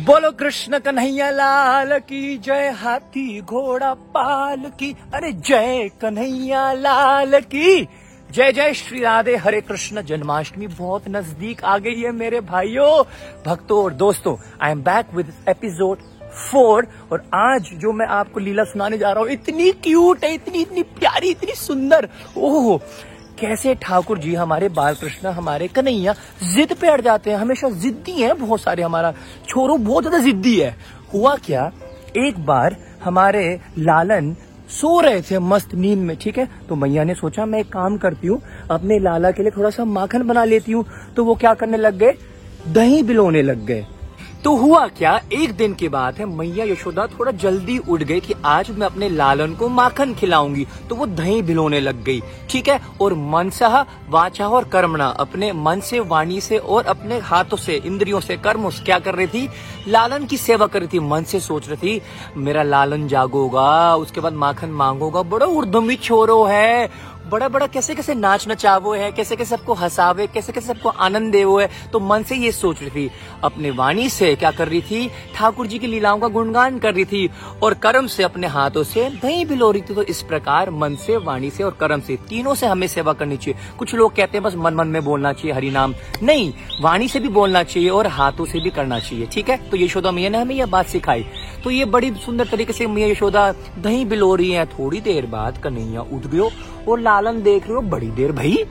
बोलो कृष्ण कन्हैया लाल की जय हाथी घोड़ा पाल की। अरे जय कन्हैया लाल की। जय जय श्री राधे, हरे कृष्ण, जन्माष्टमी बहुत नज़दीक आ गई है मेरे भाइयों। भक्तों और दोस्तों I am back with episode four और आज जो मैं आपको लीला सुनाने जा रहा हूँ, इतनी क्यूट है, इतनी इतनी प्यारी, इतनी सुंदर। ओह कैसे ठाकुर जी हमारे बाल कृष्ण हमारे कन्हैया जिद पे अड़ जाते हैं? हमेशा जिद्दी हैं बहुत सारे हमारा छोरो, बहुत ज़्यादा जिद्दी है। हुआ क्या? एक बार हमारे लालन सो रहे थे मस्त नींद में, ठीक है? तो मैया ने सोचा, मैं एक काम करती हूँ, अपने लाला के लिए थोड़ा सा माखन बना लेती हूँ। तो वो क्या करने लग गए? दही बिलोने लग गए। तो हुआ क्या? एक दिन की बात है, मैया यशोदा थोड़ा जल्दी उठ गई कि आज मैं अपने लालन को माखन खिलाऊँगी। तो वो दही भिलोने लग गई। ठीक है? और मनसह, वाचा और कर्मणा अपने मन से, वाणी से और अपने हाथों से, इंद्रियों से, कर्म क्या कर रही थी? लालन की सेवा कर रही थी। मन से सोच रही थी, मेरा लालन जागोगा, उसके बाद माखन मांगोगा। बड़ा उर्दमी छोरो है। बड़ा बड़ा कैसे कैसे नाच नचावो है कैसे कैसे सबको हंसावे कैसे कैसे सबको आनंद दे वो है तो मन से ये सोच रही थी। अपने वाणी से क्या कर रही थी? ठाकुर जी की लीलाओं का गुणगान कर रही थी और कर्म से अपने हाथों से दही भिलो रही थी तो इस प्रकार मन से, वाणी से और कर्म से तीनों से हमें सेवा करनी चाहिए। कुछ लोग कहते हैं, बस मन मन में बोलना चाहिए, हरि नाम। नहीं, वाणी से भी बोलना चाहिए और हाथों से भी करना चाहिए, ठीक है? तो यशोदा मैया ने हमें यह बात सिखाई। तो ये बड़ी सुंदर तरीके से मैया यशोदा, दही बिलो रही है, थोड़ी देर बाद कन्हैया उठ गयो और लालन देख रहे हो? बड़ी देर भाई,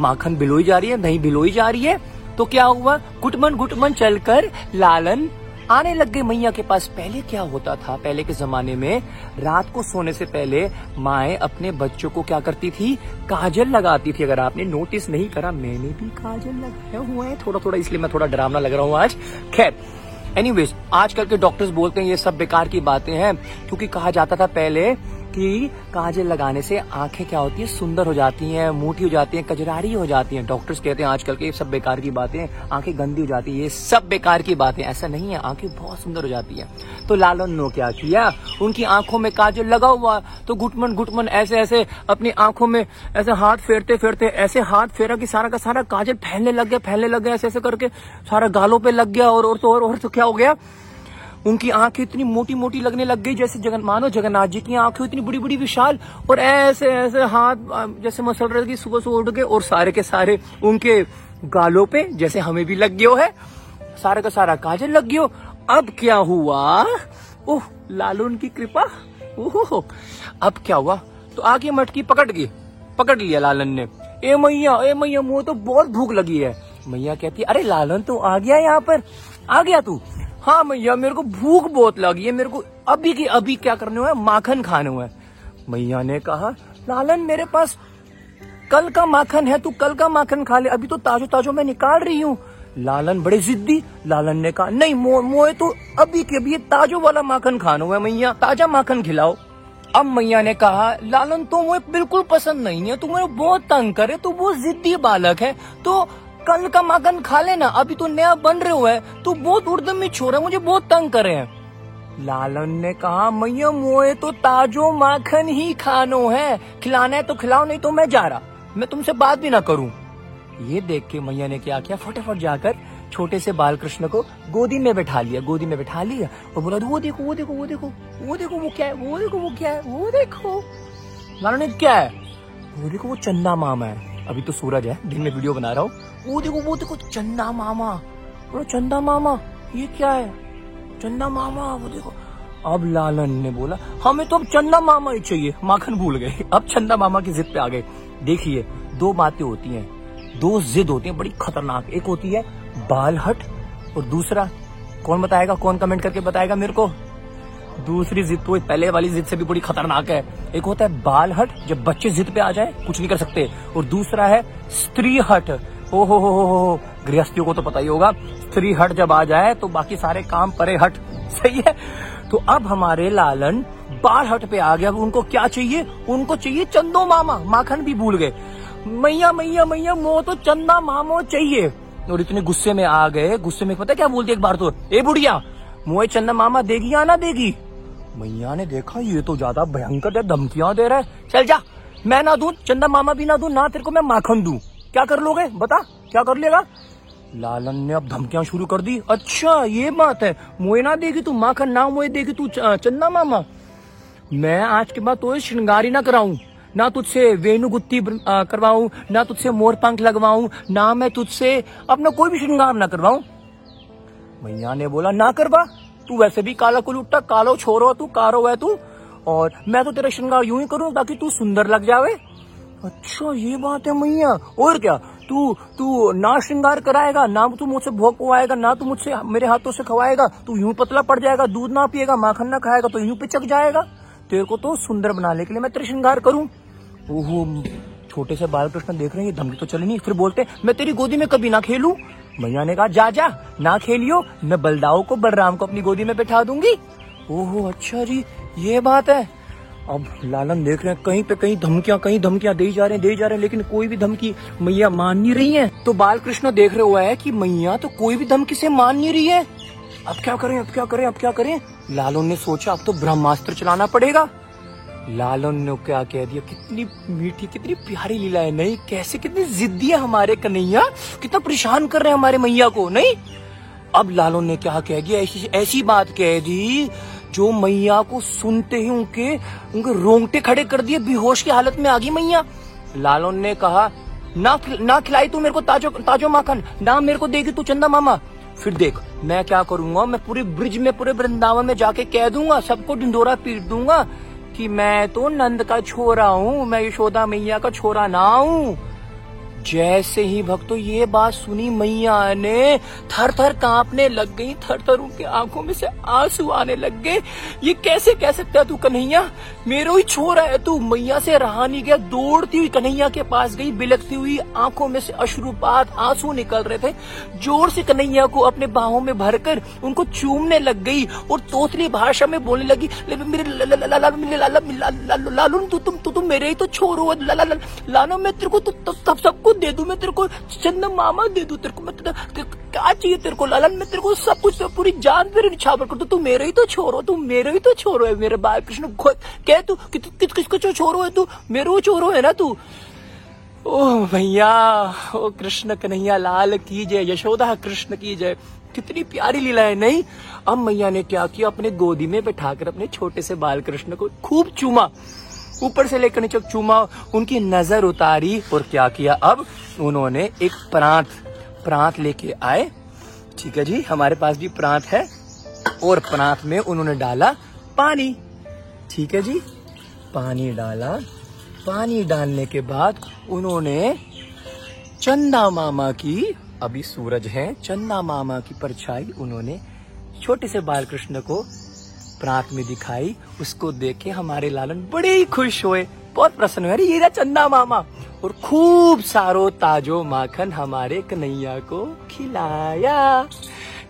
माखन बिलोई जा रही है दही बिलोई जा रही है। तो क्या हुआ? गुटमन गुटमन चलकर लालन आने लग गए मैया के पास। पहले क्या होता था? पहले के जमाने में रात को सोने से पहले माए अपने बच्चों को क्या करती थी? काजल लगाती थी। अगर आपने नोटिस नहीं करा, मैंने भी काजल लगाया हुआ है। थोड़ा थोड़ा इसलिए मैं थोड़ा डरावना लग रहा हूँ आज। खैर एनीवेज आजकल के डॉक्टर्स बोलते हैं, ये सब बेकार की बातें हैं। क्योंकि कहा जाता था पहले कि काजल लगाने से आँखें क्या होती है? सुंदर हो जाती हैं मोटी हो जाती हैं कजरारी हो जाती हैं। डॉक्टर्स कहते हैं आजकल के सब बेकार की बातें आँखें गंदी हो जाती है। ये सब बेकार की बातें ऐसा नहीं है आँखें बहुत सुंदर हो जाती है। तो लालन ने क्या किया? उनकी आँखों में काजल लगा हुआ तो घुटमन घुटमन ऐसे ऐसे अपनी आँखों में ऐसे हाथ फेरते फेरते ऐसे हाथ फेरा कि सारा का सारा काजल फैलने लग गया फैलने लग गया ऐसे ऐसे करके सारा गालों पे लग गया और, और तो और, और तो क्या हो गया? उनकी आँखें इतनी मोटी मोटी लगने लग गई, जैसे जगन, मानो जगन्नाथ जी की आँखें इतनी बड़ी बड़ी विशाल और ऐसे ऐसे हाथ, जैसे मसल रहे थे सुबह से उठ गए और सारे के सारे उनके गालों पे जैसे हमें भी लग गयो है, सारा का सारा काजल लग गयो। अब क्या हुआ? ओह, लालून की कृपा। ओह अब क्या हुआ? तो आगे मटकी पकड़ गई, पकड़ लिया लालन ने। ए मैया ए मैया मुझे तो बहुत भूख लगी है। मैया कहती, अरे लालन, तू आ गया यहाँ पर? आ गया तू? हाँ मैया मेरे को भूख बहुत लगी है मेरे को अभी की अभी क्या करने हुआ है? माखन खाने हुआ है। मैया ने कहा लालन मेरे पास कल का माखन है तू कल का माखन खा ले अभी तो ताजो ताजो मैं निकाल रही हूँ। लालन बड़े जिद्दी लालन ने कहा नहीं मो, मोए तो अभी के अभी ताजो वाला माखन खाना हुआ मैया ताज़ा माखन खिलाओ। अब मैया ने कहा लालन तो मुझे बिल्कुल पसंद नहीं है तू मेरे बहुत तंग करे तू बहुत जिद्दी बालक है तो कल का माखन खा लेना, अभी तो नया बन रहे हुआ है। तू बहुत उर्दम छोड़ मुझे बहुत तंग करे हैं। लालन ने कहा, मैया, मोए तो ताजो माखन ही खानो है। खिलाना है तो खिलाओ, नहीं तो मैं जा रहा। मैं तुमसे बात भी ना करूँ। ये देख के मैया ने क्या किया? फटाफट जाकर छोटे से बाल कृष्ण को गोदी में बैठा लिया, गोदी में बैठा लिया और बोला, वो देखो वो देखो वो देखो वो देखो, वो क्या है, वो देखो, वो क्या है, वो देखो। लालन ने, क्या है? वो देखो, वो चंदा मामा है। अभी तो सूरज है, दिन में वीडियो बना रहा हूँ। वो देखो वो देखो, चंदा मामा। बोलो, चंदा मामा, ये क्या है? चंदा मामा, वो देखो। अब लालन ने बोला, हमें तो अब चंदा मामा ही चाहिए। माखन भूल गए। अब चंदा मामा की जिद पे आ गए। देखिए, दो बातें होती हैं। दो जिद होती हैं, बड़ी खतरनाक। एक होती है बाल हट, और दूसरा, कौन बताएगा, कौन कमेंट करके बताएगा मेरे को? दूसरी जिद तो पहले वाली जिद से भी बड़ी खतरनाक है। एक होता है बाल हट, जब बच्चे जिद पे आ जाए, कुछ नहीं कर सकते। और दूसरा है स्त्री हट। ओ हो हो हो हो गृहस्थियों को तो पता ही होगा, स्त्री हट जब आ जाए तो बाकी सारे काम परे हट। सही है? तो अब हमारे लालन बाल हट पे आ गया। उनको क्या चाहिए? उनको चाहिए चंदो मामा। माखन भी भूल गए। मैया मैया मैया, मो तो चंदा मामो चाहिए। और इतने गुस्से में आ गए। गुस्से में पता क्या बोलती एक बार तो? ए बुढ़िया, मोए चंदा मामा देगी या ना देगी? मैया ने देखा, ये तो ज़्यादा भयंकर है, धमकियाँ दे रहा है। चल जा, मैं ना दू, चंदा मामा भी ना दू, ना तेरे को मैं माखन दू। क्या कर लोगे? बता, क्या कर लेगा? लालन ने अब धमकियाँ शुरू कर दी। अच्छा ये बात है, मोए ना देगी तू माखन, ना मोए देगी तू चंदा मामा। मैं आज के बाद तो श्रृंगार ना कराऊं, ना तुझसे वेणु गुत्ती करवाऊं, ना तुझसे मोर पंख लगवाऊं, ना मैं तुझसे अपना कोई भी श्रृंगार ना करवाऊं। मैया ने बोला, ना करवा तू वैसे भी काला कुलुट्टा कालो छोरो तू, कारो है तू। और मैं तो तेरा श्रृंगार यूँ ही करूँ ताकि तू सुंदर लग जावे। अच्छा ये बात है मैया। और क्या? तू तू ना श्रृंगार कराएगा, ना तू मुझसे भोग पवाएगा ना तू मुझसे मेरे हाथों से खवाएगा। तू यूँ पतला पड़ जाएगा, दूध ना पिएगा, माखन ना खाएगा तो यूँ पिचक जाएगा। तेरे को तो सुंदर बनाने के लिए मैं तेरे श्रृंगार करूँ। ओहो, छोटे से बालकृष्ण देख रहे हैं, ये धमकी तो चली नहीं। फिर बोलते, मैं तेरी गोदी में कभी ना खेलू। मैया ने कहा, जा जा, ना खेलियो, मैं बलदाओ को बलराम को अपनी गोदी में बैठा दूँगी। ओहो अच्छा जी, ये बात है। अब लालन देख रहे हैं, कहीं पे कहीं धमकियाँ कहीं धमकियाँ दे जा रहे हैं, दे जा रहे हैं, लेकिन कोई भी धमकी मैया मान नहीं रही है। तो बाल कृष्ण देख रहे हुआ है कि मैया तो कोई भी धमकी से मान नहीं रही है। अब क्या करें, अब क्या करें, अब क्या करें? लालन ने सोचा, अब तो ब्रह्मास्त्र चलाना पड़ेगा। लालन ने क्या कह दिया, कितनी मीठी, कितनी प्यारी लीला है, नहीं? कैसे कितनी जिद्दी है हमारे कन्हैया, कितना परेशान कर रहे हैं हमारे मैया को, नहीं? अब लालन ने क्या कह दिया, ऐसी ऐसी बात कह दी, जो मैया को सुनते ही उनके उनके रोंगटे खड़े कर दिए, बेहोश की हालत में आ गई मैया। लालन ने कहा, ना ना खिलाई तू मेरे को ताजो ताजो माखन, ना मेरे को देगी तू चंदा मामा। फिर देख, मैं क्या करूँगा, मैं पूरे ब्रिज में, पूरे वृंदावन में जाके कह दूँगा, सबको ढिंडोरा पीट दूँगा कि मैं तो नंद का छोरा हूँ, मैं यशोदा मैया का छोरा ना हूँ। जैसे ही भक्तों ये बात सुनी मैया ने थर थर कांपने लग गई थर थर उनकी आँखों में से आँसू आने लग गए। ये कैसे कह सकता तू कन्हैया? मेरे ही छोरा है, तू मैया से रहा नहीं गया, दौड़ती हुई कन्हैया के पास गई बिलकती हुई आँखों में से अश्रुपात आँसू निकल रहे थे। ज़ोर से कन्हैया को अपने बाहों में भरकर उनको चूमने लग गई और तोतली भाषा में बोलने लगी मेरे लालू तू तुम तू तुम मेरे ही तो छोरो लालो, मैं तेरे को तब सबको दे दू, मैं तेरे को चंदा मामा दे दू, तेरे को मैं क्या चाहिए तेरे को लालन मैं तेरे को सब कुछ, पूरी जान तेरे निछावर कर दू, तू मेरे ही तो छोरो तू मेरे ही तो छोरो है, मेरे बाल कृष्ण कह तू? कि, किस किसको छोरो है तू? मेरे छोरो है ना तू? ओह भैया ओ कृष्ण कन्हैया लाल की जय यशोदा कृष्ण की जय। कितनी प्यारी लीला है नहीं? अब मैया ने क्या किया? अपने गोदी में बैठाकर अपने छोटे से बाल कृष्ण को खूब चूमा। ऊपर से लेकर नीचे चूमा उनकी नज़र उतारी और क्या किया? अब उन्होंने एक प्रांत प्रांत लेके आए। ठीक है जी हमारे पास भी प्रांत है और प्रांत में उन्होंने डाला पानी। ठीक है जी? पानी डाला। पानी डालने के बाद उन्होंने चंदा मामा की, अभी सूरज है, चंदा मामा की परछाई उन्होंने छोटे से बाल कृष्ण को प्रात में दिखाई। उसको देखे हमारे लालन बड़े ही खुश हुए। बहुत प्रसन्न हुए। अरे, ये चंदा मामा। और खूब सारो ताजो माखन हमारे कन्हैया को खिलाया।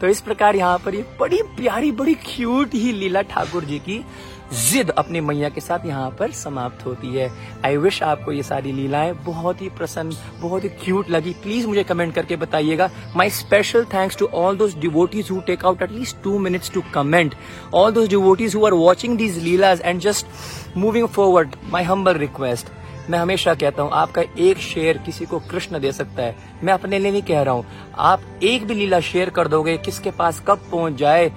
तो इस प्रकार यहाँ पर ये बड़ी प्यारी, बड़ी क्यूट ही लीला ठाकुर जी की जिद अपनी मैया के साथ यहाँ पर समाप्त होती है। आई विश आपको ये सारी लीलाएँ बहुत ही प्रसन्न, बहुत ही क्यूट लगी। प्लीज़ मुझे कमेंट करके बताइएगा। My special thanks to all those devotees who take out at least two minutes to comment all those devotees who are watching these leelas and just moving forward my humble request मैं हमेशा कहता हूँ, आपका एक share किसी को कृष्ण दे सकता है। मैं अपने लिए नहीं कह रहा हूँ। आप एक भी लीला शेयर कर दोगे, किसके पास कब पहुँच जाए?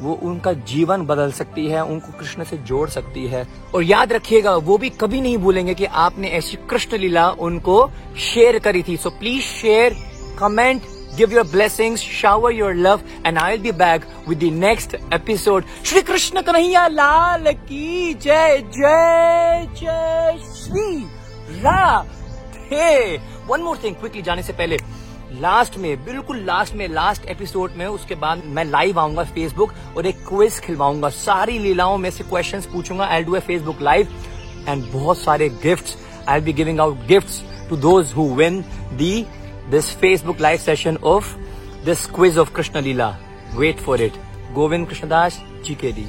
वो उनका जीवन बदल सकती है, उनको कृष्ण से जोड़ सकती है। और याद रखिएगा, वो भी कभी नहीं भूलेंगे कि आपने ऐसी कृष्ण लीला उनको शेयर करी थी। So please share comment give your blessing shower your love and I will be back with the next episode Shri Krishna Kanhaiya, Lal की जय जय जय, श्री रा वन मोर थिंग क्विकली जाने से पहले लास्ट में, बिल्कुल लास्ट में, लास्ट एपिसोड में, उसके बाद मैं लाइव आऊँगा फेसबुक और एक क्विज खिलवाऊँगा। सारी लीलाओं में से क्वेश्चंस पूछूँगा। I do a Facebook live and बहुत सारे gifts I be giving out gifts to those who win the this Facebook live session of this quiz of Krishna Leela wait for it Govind Krishnadas ji के D